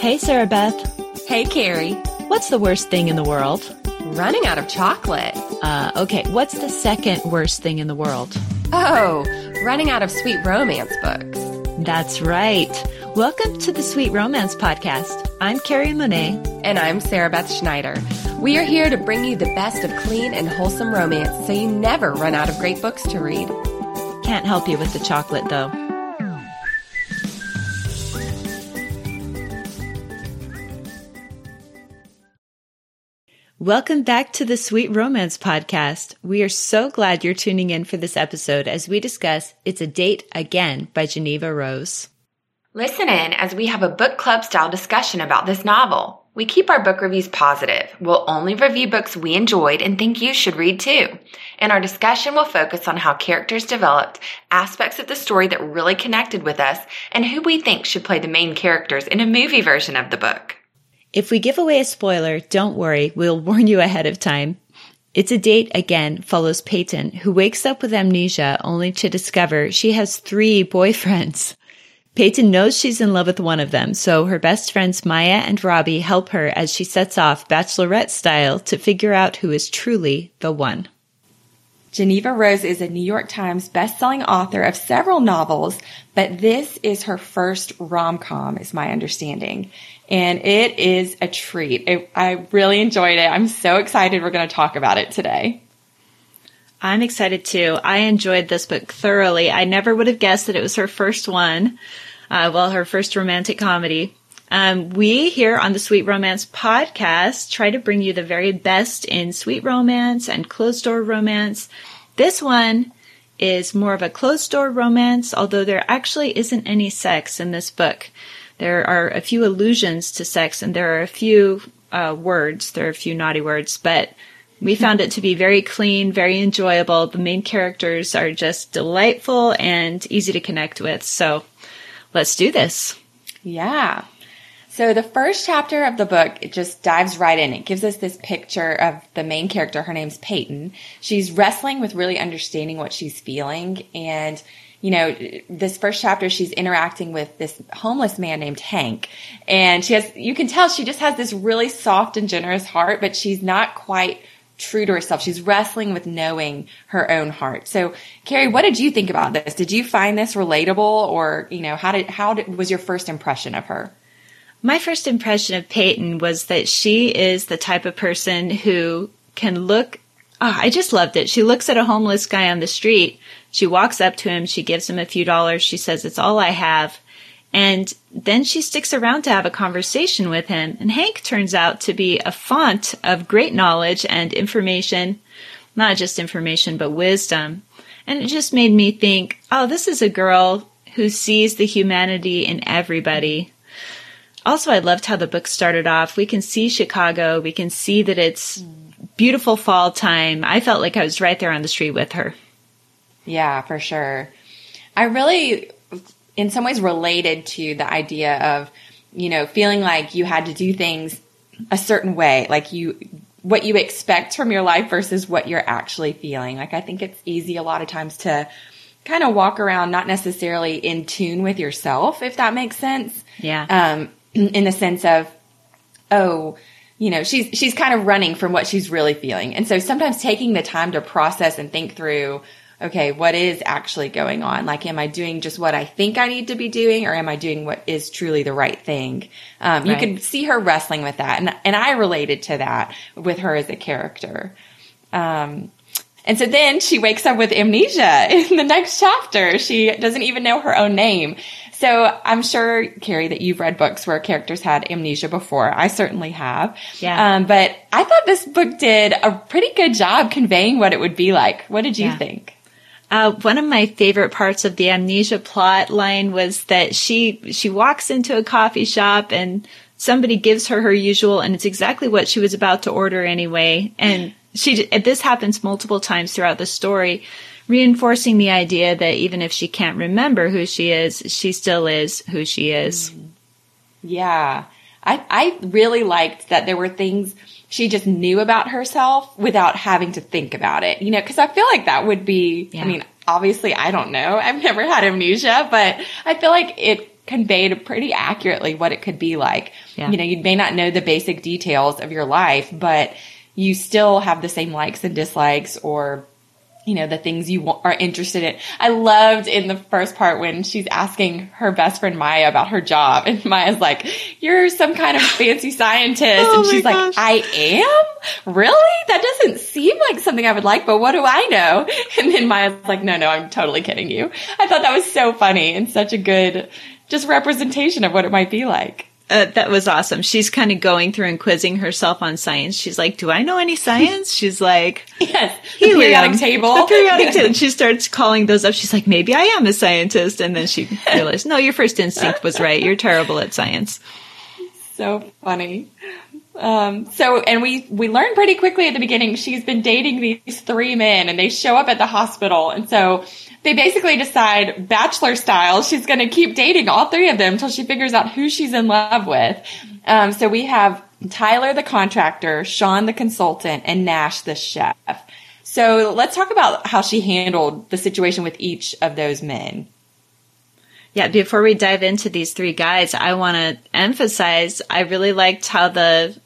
Hey, Sara Beth. Hey, Kari. What's the worst thing in the world? Running out of chocolate. Uh, okay, what's the second worst thing in the world? Oh, running out of sweet romance books. That's right. Welcome to the Sweet Romance Podcast. I'm Kari Monet. And I'm Sara Beth Schneider. We are here to bring you the best of clean and wholesome romance so you never run out of great books to read. Can't help you with the chocolate, though. Welcome back to the Sweet Romance Podcast. We are so glad you're tuning in for this episode as we discuss It's a Date Again by Jeneva Rose. Listen in as we have a book club style discussion about this novel. We keep our book reviews positive. We'll only review books we enjoyed and think you should read too. And our discussion will focus on how characters developed, aspects of the story that really connected with us, and who we think should play the main characters in a movie version of the book. If we give away a spoiler, don't worry, we'll warn you ahead of time. It's a date again follows Peyton, who wakes up with amnesia only to discover she has three boyfriends. Peyton knows she's in love with one of them, so her best friends Maya and Robbie help her as she sets off bachelorette style to figure out who is truly the one. Jeneva Rose is a New York Times bestselling author of several novels, but this is her first rom-com, is my understanding. And it is a treat. It, I really enjoyed it. I'm so excited we're going to talk about it today. I'm excited too. I enjoyed this book thoroughly. I never would have guessed that it was her first one. Uh, well, her first romantic comedy. Um, we here on the Sweet Romance podcast try to bring you the very best in sweet romance and closed door romance. This one is more of a closed door romance, although there actually isn't any sex in this book. There are a few allusions to sex and there are a few uh, words. There are a few naughty words, but we found it to be very clean, very enjoyable. The main characters are just delightful and easy to connect with. So let's do this. Yeah. So the first chapter of the book, it just dives right in. It gives us this picture of the main character. Her name's Peyton. She's wrestling with really understanding what she's feeling. And, you know, this first chapter, she's interacting with this homeless man named Hank. And she has, you can tell she just has this really soft and generous heart, but she's not quite true to herself. She's wrestling with knowing her own heart. So, Kari, what did you think about this? Did you find this relatable or, you know, how did, how did, was your first impression of her? My first impression of Peyton was that she is the type of person who can look. Oh, I just loved it. She looks at a homeless guy on the street. She walks up to him. She gives him a few dollars. She says, It's all I have. And then she sticks around to have a conversation with him. And Hank turns out to be a font of great knowledge and information, not just information, but wisdom. And it just made me think, oh, this is a girl who sees the humanity in everybody. Also, I loved how the book started off. We can see Chicago. We can see that it's beautiful fall time. I felt like I was right there on the street with her. Yeah, for sure. I really in some ways related to the idea of, you know, feeling like you had to do things a certain way, like you, what you expect from your life versus what you're actually feeling. Like I think it's easy a lot of times to kind of walk around not necessarily in tune with yourself, if that makes sense. Yeah. Um, in the sense of, oh, you know, she's, she's kind of running from what she's really feeling. And so sometimes taking the time to process and think through, okay, what is actually going on? Like, am I doing just what I think I need to be doing or am I doing what is truly the right thing? Um, you right. can see her wrestling with that. And, and I related to that with her as a character. Um, and so then she wakes up with amnesia in the next chapter. She doesn't even know her own name. So I'm sure, Kari, that you've read books where characters had amnesia before. I certainly have. Yeah. Um, but I thought this book did a pretty good job conveying what it would be like. What did you yeah. think? Uh, one of my favorite parts of the amnesia plot line was that she she walks into a coffee shop and somebody gives her her usual, and it's exactly what she was about to order anyway. And she this happens multiple times throughout the story, reinforcing the idea that even if she can't remember who she is, she still is who she is. Mm. Yeah, I I really liked that there were things she just knew about herself without having to think about it. You know, cause I feel like that would be, yeah. I mean, obviously I don't know. I've never had amnesia, but I feel like it conveyed pretty accurately what it could be like. Yeah. You know, you may not know the basic details of your life, but you still have the same likes and dislikes or you know, the things you are interested in. I loved in the first part when she's asking her best friend Maya about her job and Maya's like, you're some kind of fancy scientist. Oh and she's like, gosh. I am? Really? That doesn't seem like something I would like, but what do I know? And then Maya's like, no, no, I'm totally kidding you. I thought that was so funny and such a good just representation of what it might be like. Uh, that was awesome. She's kind of going through and quizzing herself on science. She's like, "Do I know any science?" She's like, Yes. The periodic table. The periodic table." And she starts calling those up. She's like, "Maybe I am a scientist." And then she realized, "No, your first instinct was right. You're terrible at science." so funny. Um, so, and we, we learned pretty quickly at the beginning, she's been dating these three men and they show up at the hospital. And so they basically decide bachelor style, she's going to keep dating all three of them until she figures out who she's in love with. Um, so we have Tyler, the contractor, Sean, the consultant, and Nash, the chef. So let's talk about how she handled the situation with each of those men. Yeah, before we dive into these three guys, I want to emphasize I really liked how the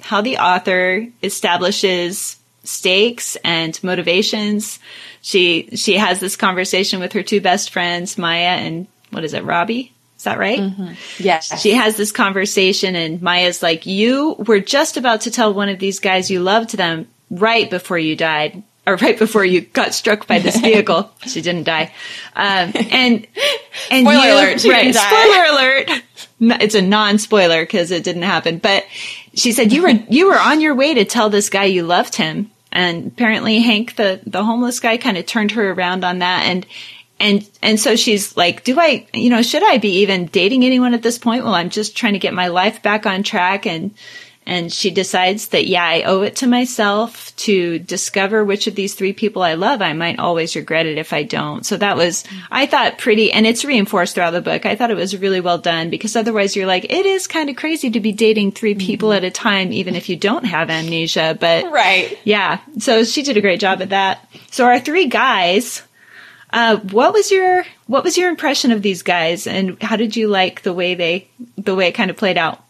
how the author establishes stakes and motivations. She she has this conversation with her two best friends, Maya and what is it, Robbie? Is that right? Yes. She has this conversation and Maya's like, "You were just about to tell one of these guys you loved them right before you died." Or right before you got struck by this vehicle, she didn't die, um, and and Spoiler you, alert, right? Spoiler alert! It's a non-spoiler because it didn't happen. But she said you were you were on your way to tell this guy you loved him, and apparently Hank, the the homeless guy, kind of turned her around on that, and and and so she's like, do I, you know, should I be even dating anyone at this point? Well, I'm just trying to get my life back on track, and and she decides that yeah, I owe it to myself to discover which of these three people I love. I might always regret it if I don't. So that was, I thought pretty, and it's reinforced throughout the book. I thought it was really well done because otherwise you're like, it is kind of crazy to be dating three people at a time, even if you don't have amnesia. But Right. yeah, so she did a great job at that. So our three guys, uh, what was your what was your impression of these guys, and how did you like the way they the way it kind of played out?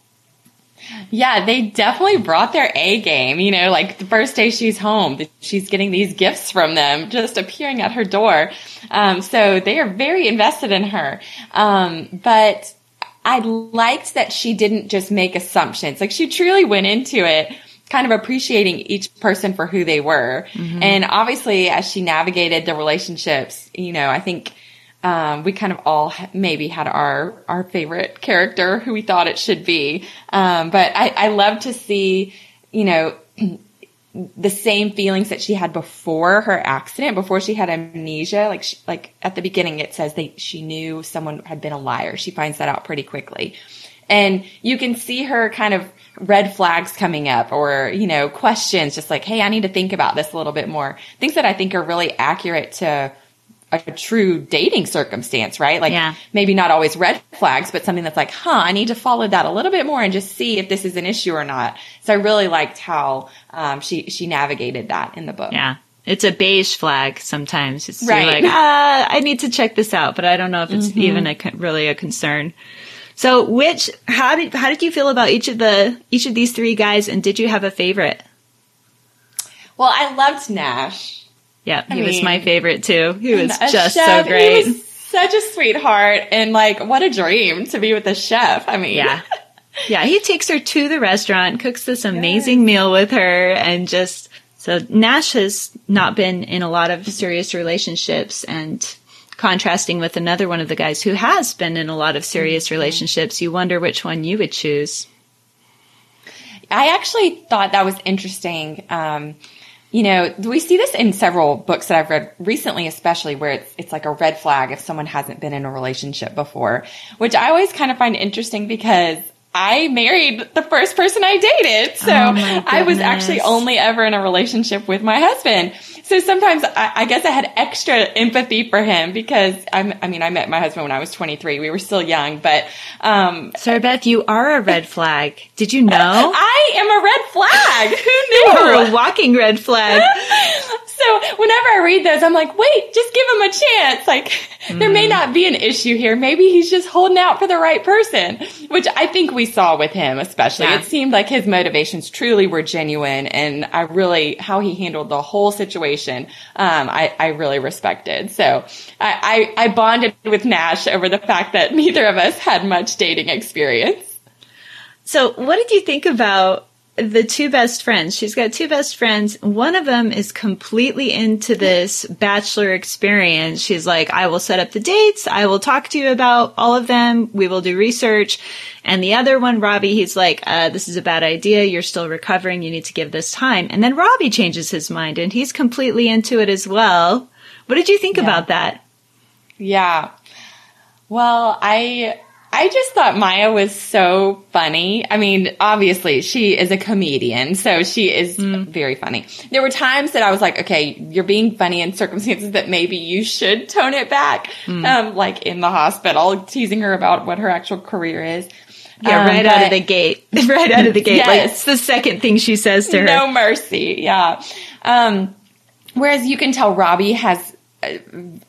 Yeah, they definitely brought their A game. You know, like the first day she's home, she's getting these gifts from them just appearing at her door. Um, so they are very invested in her. Um, but I liked that she didn't just make assumptions. Like she truly went into it kind of appreciating each person for who they were. And obviously, as she navigated the relationships, you know, I think um, we kind of all maybe had our our favorite character who we thought it should be. Um, but I, I love to see, you know, the same feelings that she had before her accident, before she had amnesia. Like, she, like at the beginning, it says that she knew someone had been a liar. She finds that out pretty quickly, and you can see her kind of red flags coming up, or you know, questions, just like, "Hey, I need to think about this a little bit more." Things that I think are really accurate to a true dating circumstance, right? Like Yeah. maybe not always red flags, but something that's like, huh, I need to follow that a little bit more and just see if this is an issue or not. So I really liked how um, she she navigated that in the book. Yeah. It's a beige flag sometimes. It's Right. like, ah, I need to check this out, but I don't know if it's even a, really a concern. So, which how did how did you feel about each of the each of these three guys, and did you have a favorite? Well, I loved Nash. Yeah, he I was my favorite too. He was just chef, so he great. was such a sweetheart, and like, what a dream to be with a chef. I mean, Yeah. Yeah, he takes her to the restaurant, cooks this amazing meal with her, and just so Nash has not been in a lot of serious relationships and contrasting with another one of the guys who has been in a lot of serious relationships, you wonder which one you would choose. I actually thought that was interesting. Um, you know, we see this in several books that I've read recently, especially where it's, it's like a red flag if someone hasn't been in a relationship before, which I always kind of find interesting because I married the first person I dated. So Oh I was actually only ever in a relationship with my husband. So sometimes I, I guess I had extra empathy for him because I'm, I mean, I met my husband when I was 23. We were still young, but, um, Sara Beth, you are a red flag. Did you know? I am a red flag. Who knew? You are a walking red flag. so whenever I read those, I'm like, wait, just give him a chance. Like, mm. there may not be an issue here. Maybe he's just holding out for the right person, which I think we saw with him, especially. Yeah. It seemed like his motivations truly were genuine. And I really, how he handled the whole situation, um, I, I really respected. So I, I, I bonded with Nash over the fact that neither of us had much dating experience. So, what did you think about the two best friends. She's got two best friends. One of them is completely into this bachelor experience. She's like, I will set up the dates. I will talk to you about all of them. We will do research. And the other one, Robbie, he's like, uh, this is a bad idea. You're still recovering. You need to give this time. And then Robbie changes his mind and he's completely into it as well. What did you think yeah. about that? Yeah. Well, I I just thought Maya was so funny. I mean, obviously she is a comedian, so she is mm. very funny. There were times that I was like, okay, you're being funny in circumstances that maybe you should tone it back. Mm. Um, like in the hospital, teasing her about what her actual career is. Yeah, um, right out of the gate. right out of the gate. Yes. Like it's the second thing she says to her. No mercy. Yeah. Um, whereas you can tell Robbie has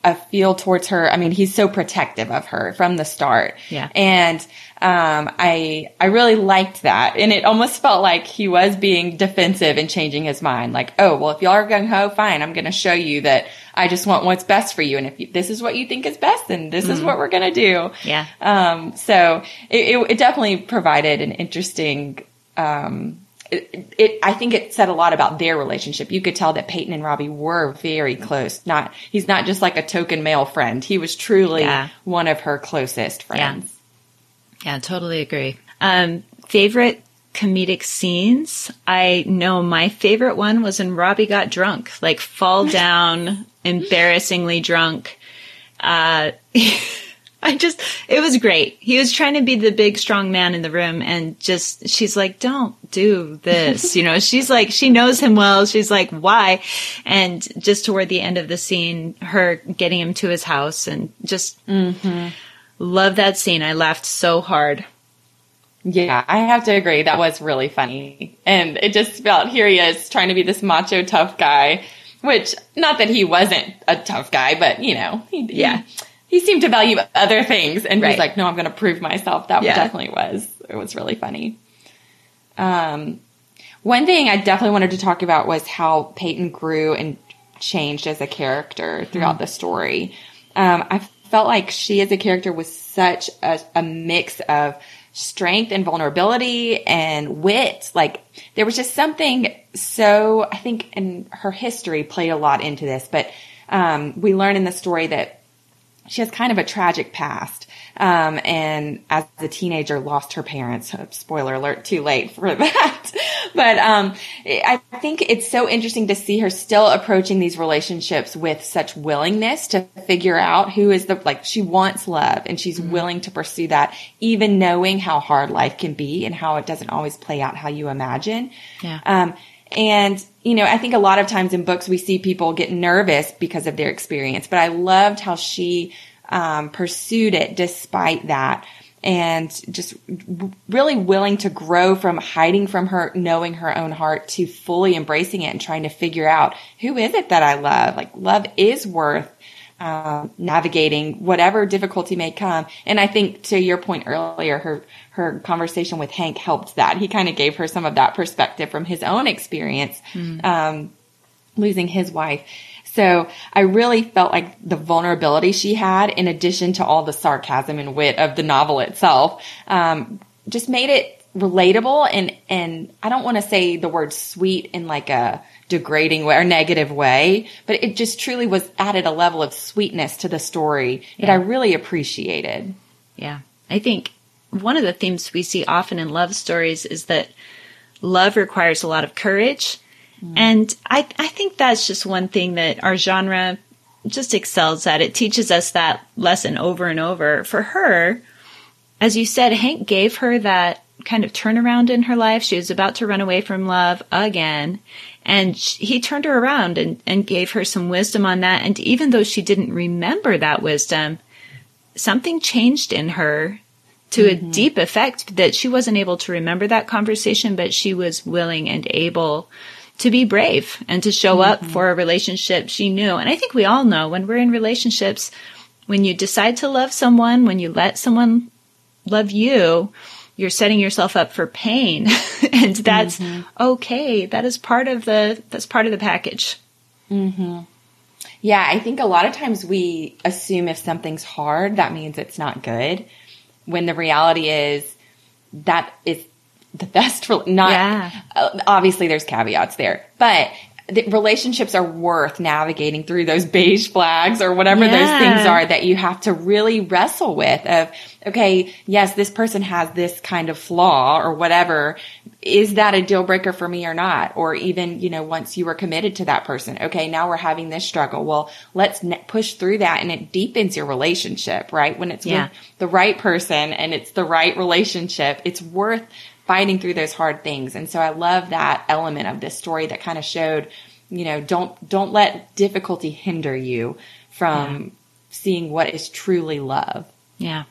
a feel towards her. I mean, he's so protective of her from the start. Yeah. And, um, I, I really liked that. And it almost felt like he was being defensive and changing his mind. Like, oh, well, if y'all are gung ho, fine. I'm going to show you that I just want what's best for you. And if you, this is what you think is best, then this mm. is what we're going to do. Yeah. Um, so it, it, it definitely provided an interesting, um, it, it, I think it said a lot about their relationship. You could tell that Peyton and Robbie were very close. Not, he's not just like a token male friend. He was truly yeah. one of her closest friends. Yeah, yeah totally agree. Um, favorite comedic scenes? I know my favorite one was when Robbie got drunk, like fall down, embarrassingly drunk. Uh, I just, it was great. He was trying to be the big, strong man in the room and just, she's like, don't do this. you know, she's like, she knows him well. She's like, why? And just toward the end of the scene, her getting him to his house and just mm-hmm. love that scene. I laughed so hard. Yeah, I have to agree. That was really funny. And it just felt, here he is trying to be this macho tough guy, which, not that he wasn't a tough guy, but you know, he, yeah. He, he seemed to value other things and right. he's like, no, I'm going to prove myself. That yeah. definitely was, it was really funny. Um, one thing I definitely wanted to talk about was how Peyton grew and changed as a character throughout mm the story. Um, I felt like she as a character was such a, a mix of strength and vulnerability and wit. Like there was just something so, I think, in her history played a lot into this, but um, we learn in the story that she has kind of a tragic past. Um, and as a teenager lost her parents. Spoiler alert, too late for that. but, um, I think it's so interesting to see her still approaching these relationships with such willingness to figure out who is the, like, she wants love and she's mm-hmm. willing to pursue that, even knowing how hard life can be and how it doesn't always play out how you imagine. Yeah. Um, and, you know, I think a lot of times in books we see people get nervous because of their experience, but I loved how she um, pursued it despite that and just really willing to grow from hiding from her, knowing her own heart to fully embracing it and trying to figure out who is it that I love? Like love is worth um, navigating whatever difficulty may come. And I think to your point earlier, her her conversation with Hank helped that. He kind of gave her some of that perspective from his own experience, mm. um, losing his wife. So I really felt like the vulnerability she had, in addition to all the sarcasm and wit of the novel itself, um, just made it relatable and and I don't want to say the word sweet in like a degrading way or negative way, but it just truly was added a level of sweetness to the story yeah. that I really appreciated. Yeah. I think one of the themes we see often in love stories is that love requires a lot of courage. Mm. And I, I think that's just one thing that our genre just excels at. It teaches us that lesson over and over. For her, as you said, Hank gave her that kind of turnaround in her life. She was about to run away from love again. And he turned her around and, and gave her some wisdom on that. And even though she didn't remember that wisdom, something changed in her to mm-hmm. a deep effect that she wasn't able to remember that conversation, but she was willing and able to be brave and to show mm-hmm. up for a relationship she knew. And I think we all know when we're in relationships, when you decide to love someone, when you let someone love you, you're setting yourself up for pain. and that's mm-hmm. okay. That is part of the, that's part of the package. Mm-hmm. Yeah, I think a lot of times we assume if something's hard, that means it's not good. When the reality is that is the best for not yeah. uh, obviously there's caveats there, but relationships are worth navigating through those beige flags or whatever yeah. those things are that you have to really wrestle with of okay yes this person has this kind of flaw or whatever is that a deal breaker for me or not or even you know once you were committed to that person okay now we're having this struggle well let's ne- push through that and it deepens your relationship right when it's yeah. with the right person and it's the right relationship it's worth fighting through those hard things. And so I love that element of this story that kind of showed, you know, don't don't let difficulty hinder you from yeah. seeing what is truly love. Yeah.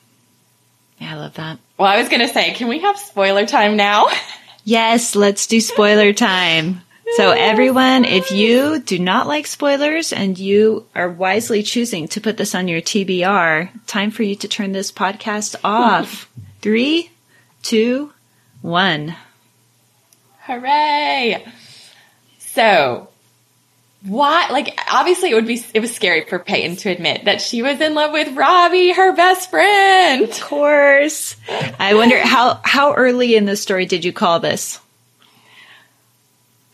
Yeah, I love that. Well, I was going to say, can we have spoiler time now? yes, let's do spoiler time. So everyone, if you do not like spoilers and you are wisely choosing to put this on your TBR, time for you to turn this podcast off. Three, two, one. Hooray! So, what, like, obviously it would be, it was scary for Peyton to admit that she was in love with Robbie, her best friend. Of course. I wonder how, how early in the story did you call this?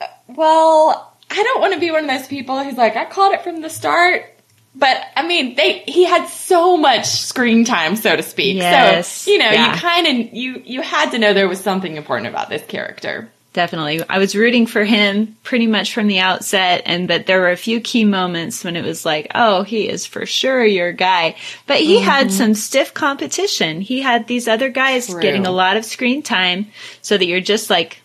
Uh, well, I don't want to be one of those people who's like, I called it from the start. But I mean, they he had so much screen time, so to speak. Yes. So you know, yeah. you kind of you you had to know there was something important about this character. Definitely, I was rooting for him pretty much from the outset, and but there were a few key moments when it was like, oh, he is for sure your guy. But he mm-hmm. had some stiff competition. He had these other guys True. getting a lot of screen time, so that you're just like,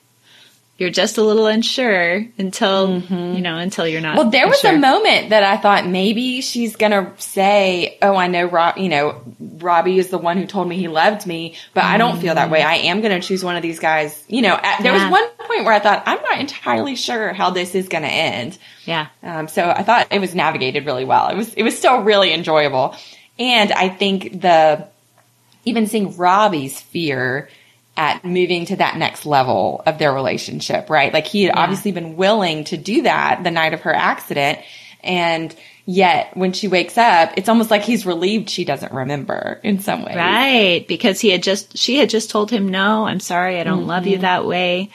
you're just a little unsure until mm-hmm. you know until you're not. Well, there was a moment that I thought maybe she's gonna say, "Oh, I know Rob. You know, Robbie is the one who told me he loved me, but mm-hmm. I don't feel that way. I am gonna choose one of these guys." You know, at, there yeah. was one point where I thought I'm not entirely sure how this is gonna end. Yeah. Um, so I thought it was navigated really well. It was it was still really enjoyable, and I think the even seeing Robbie's fear at moving to that next level of their relationship, right? Like he had yeah. obviously been willing to do that the night of her accident. And yet when she wakes up, it's almost like he's relieved she doesn't remember in some way. Right. Because he had just, she had just told him, no, I'm sorry. I don't mm-hmm. love you mm-hmm. that way.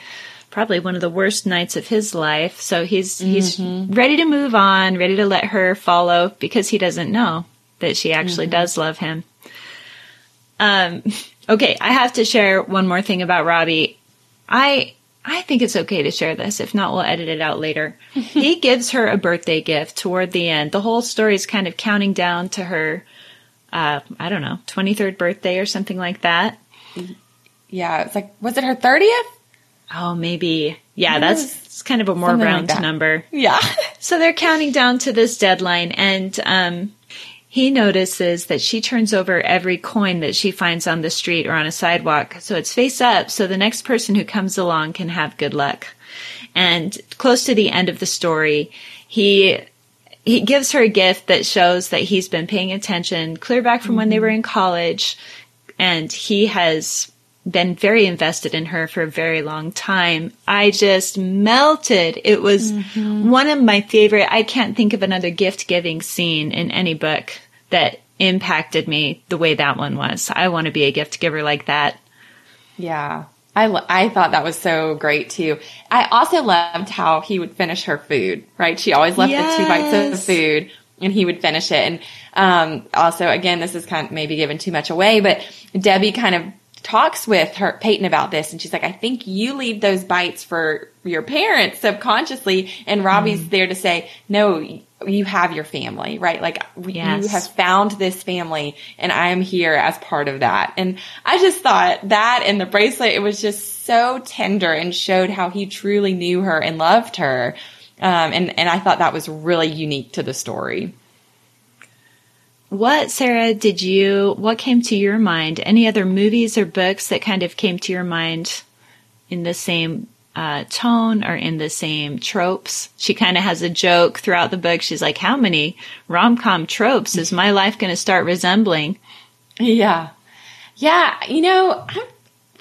Probably one of the worst nights of his life. So he's, mm-hmm. he's ready to move on, ready to let her follow because he doesn't know that she actually mm-hmm. does love him. Um, Okay, I have to share one more thing about Robbie. I I think it's okay to share this. If not, we'll edit it out later. he gives her a birthday gift toward the end. The whole story is kind of counting down to her, uh, I don't know, 23rd birthday or something like that. Yeah, it's like, was it her 30th? Oh, maybe. Yeah, that's kind of a more round like number. Yeah. so they're counting down to this deadline and, um, he notices that she turns over every coin that she finds on the street or on a sidewalk. So it's face up so the next person who comes along can have good luck. And close to the end of the story, he he gives her a gift that shows that he's been paying attention clear back from mm-hmm. when they were in college and he has been very invested in her for a very long time. I just melted. It was mm-hmm. one of my favorite. I can't think of another gift giving scene in any book that impacted me the way that one was. I want to be a gift giver like that. Yeah. I, I thought that was so great too. I also loved how he would finish her food, right? She always left yes. the two bites of the food and he would finish it. And, um, also again, this is kind of maybe giving too much away, but Debbie kind of talks with her Peyton about this and she's like, I think you leave those bites for your parents subconsciously. And Robbie's mm. there to say, no, you have your family, right? Like yes. you have found this family and I am here as part of that. And I just thought that and the bracelet, it was just so tender and showed how he truly knew her and loved her. Um, and, and I thought that was really unique to the story. What, Sara, did you, what came to your mind? Any other movies or books that kind of came to your mind in the same uh, tone or in the same tropes. She kind of has a joke throughout the book. She's like, how many rom-com tropes is my life going to start resembling? Yeah. Yeah. You know, I'm,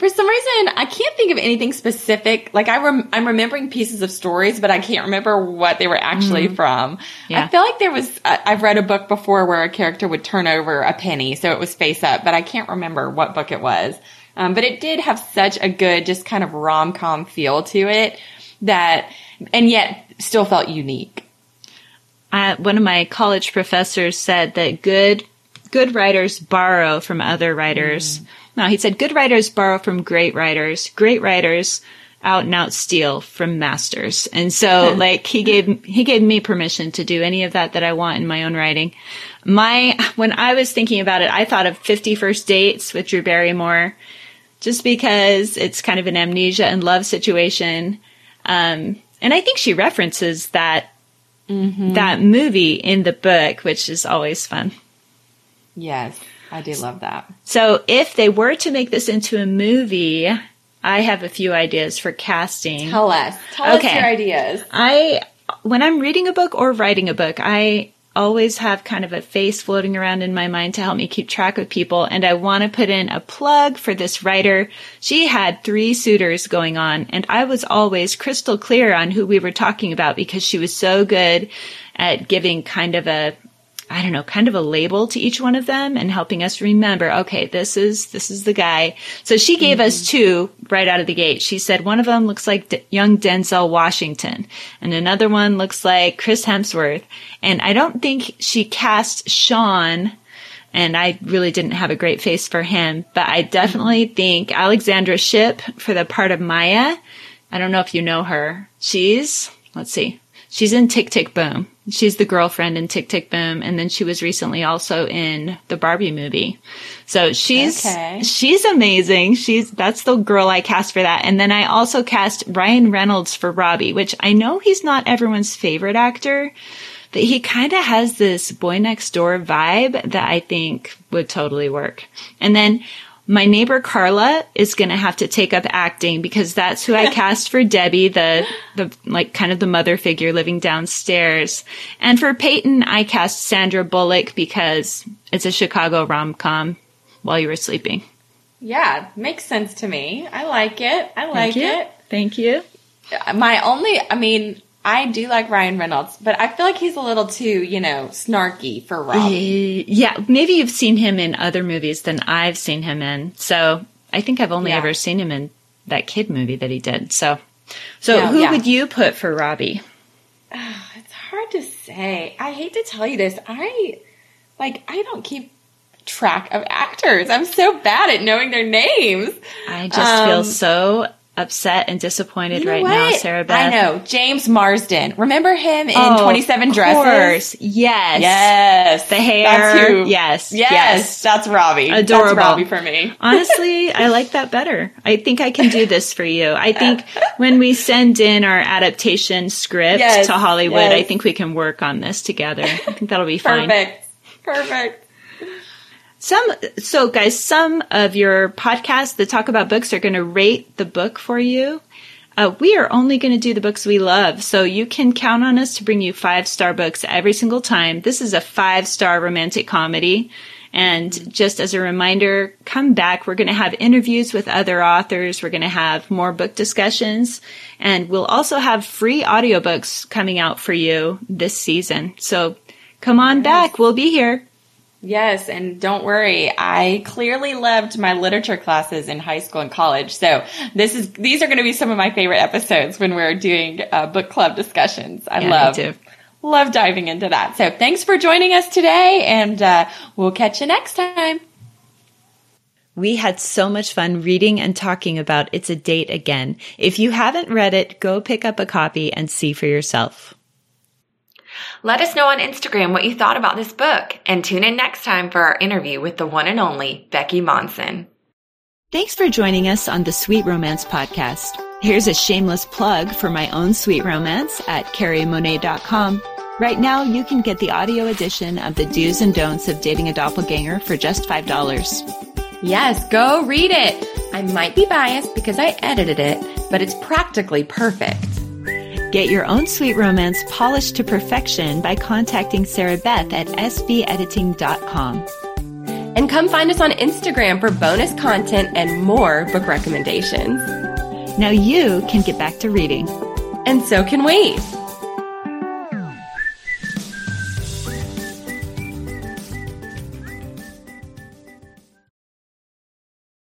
for some reason, I can't think of anything specific. Like I rem- I'm remembering pieces of stories, but I can't remember what they were actually mm. from. Yeah. I feel like there was, I've read a book before where a character would turn over a penny. So it was face up, but I can't remember what book it was. Um, but it did have such a good, just kind of rom com feel to it that, and yet still felt unique. Uh, one of my college professors said that good, good writers borrow from other writers. Mm. No, he said good writers borrow from great writers. Great writers out and out steal from masters. And so like he gave, he gave me permission to do any of that that I want in my own writing. My, when I was thinking about it, I thought of 50 First Dates with Drew Barrymore just because it's kind of an amnesia and love situation. Um, and I think she references that mm-hmm. that movie in the book, which is always fun. Yes, I do love that. So if they were to make this into a movie, I have a few ideas for casting. Tell us. Tell okay. us your ideas. I when I'm reading a book or writing a book, I always have kind of a face floating around in my mind to help me keep track of people. And I want to put in a plug for this writer. She had three suitors going on and I was always crystal clear on who we were talking about because she was so good at giving kind of a I don't know, kind of a label to each one of them and helping us remember, okay, this is, this is the guy. So she gave mm-hmm. us two right out of the gate. She said one of them looks like D- young Denzel Washington and another one looks like Chris Hemsworth. And I don't think she cast Sean and I really didn't have a great face for him, but I definitely mm-hmm. think Alexandra Shipp for the part of Maya. I don't know if you know her. She's, let's see, she's in Tick Tick Boom. She's the girlfriend in Tick Tick Boom, and then she was recently also in the Barbie movie. So she's okay. she's amazing. She's that's the girl I cast for that. And then I also cast Ryan Reynolds for Robbie, which I know he's not everyone's favorite actor, but he kind of has this boy next door vibe that I think would totally work. And then my neighbor Carla is going to have to take up acting because that's who I cast for Debbie, the, the, like kind of the mother figure living downstairs. And for Peyton, I cast Sandra Bullock because it's a Chicago rom com while you were sleeping. Yeah, makes sense to me. I like it. I like Thank it. Thank you. My only, I mean, I do like Ryan Reynolds, but I feel like he's a little too, you know, snarky for Robbie. Yeah, maybe you've seen him in other movies than I've seen him in. So I think I've only yeah. ever seen him in that kid movie that he did. So, so yeah, who yeah. would you put for Robbie? Oh, it's hard to say. I hate to tell you this. I like I don't keep track of actors. I'm so bad at knowing their names. I just um, feel so upset and disappointed you know right what? now, Sara Beth. I know. James Marsden. Remember him in oh, 27 Dresses? Yes. Yes. The hair. Yes. yes. Yes. That's Robbie. Adorable. That's Robbie for me. Honestly, I like that better. I think I can do this for you. I think when we send in our adaptation script yes. to Hollywood, yes. I think we can work on this together. I think that'll be fine. Perfect. Perfect. Some, so guys, some of your podcasts that talk about books are going to rate the book for you. Uh, we are only going to do the books we love. So you can count on us to bring you five star books every single time. This is a five star romantic comedy. And just as a reminder, come back. We're going to have interviews with other authors. We're going to have more book discussions and we'll also have free audiobooks coming out for you this season. So come on back. We'll be here. Yes, and don't worry, I clearly loved my literature classes in high school and college. So this is these are going to be some of my favorite episodes when we're doing uh, book club discussions. I yeah, love love diving into that. So thanks for joining us today, and uh, we'll catch you next time. We had so much fun reading and talking about It's a Date Again. If you haven't read it, go pick up a copy and see for yourself. Let us know on Instagram what you thought about this book and tune in next time for our interview with the one and only Becky Monson. Thanks for joining us on the Sweet Romance podcast. Here's a shameless plug for my own sweet romance at karimonet.com. Right now, you can get the audio edition of the do's and don'ts of dating a doppelganger for just $5. Yes, go read it. I might be biased because I edited it, but it's practically perfect. Get your own sweet romance polished to perfection by contacting Sara Beth at sbediting.com. And come find us on Instagram for bonus content and more book recommendations. Now you can get back to reading. And so can we.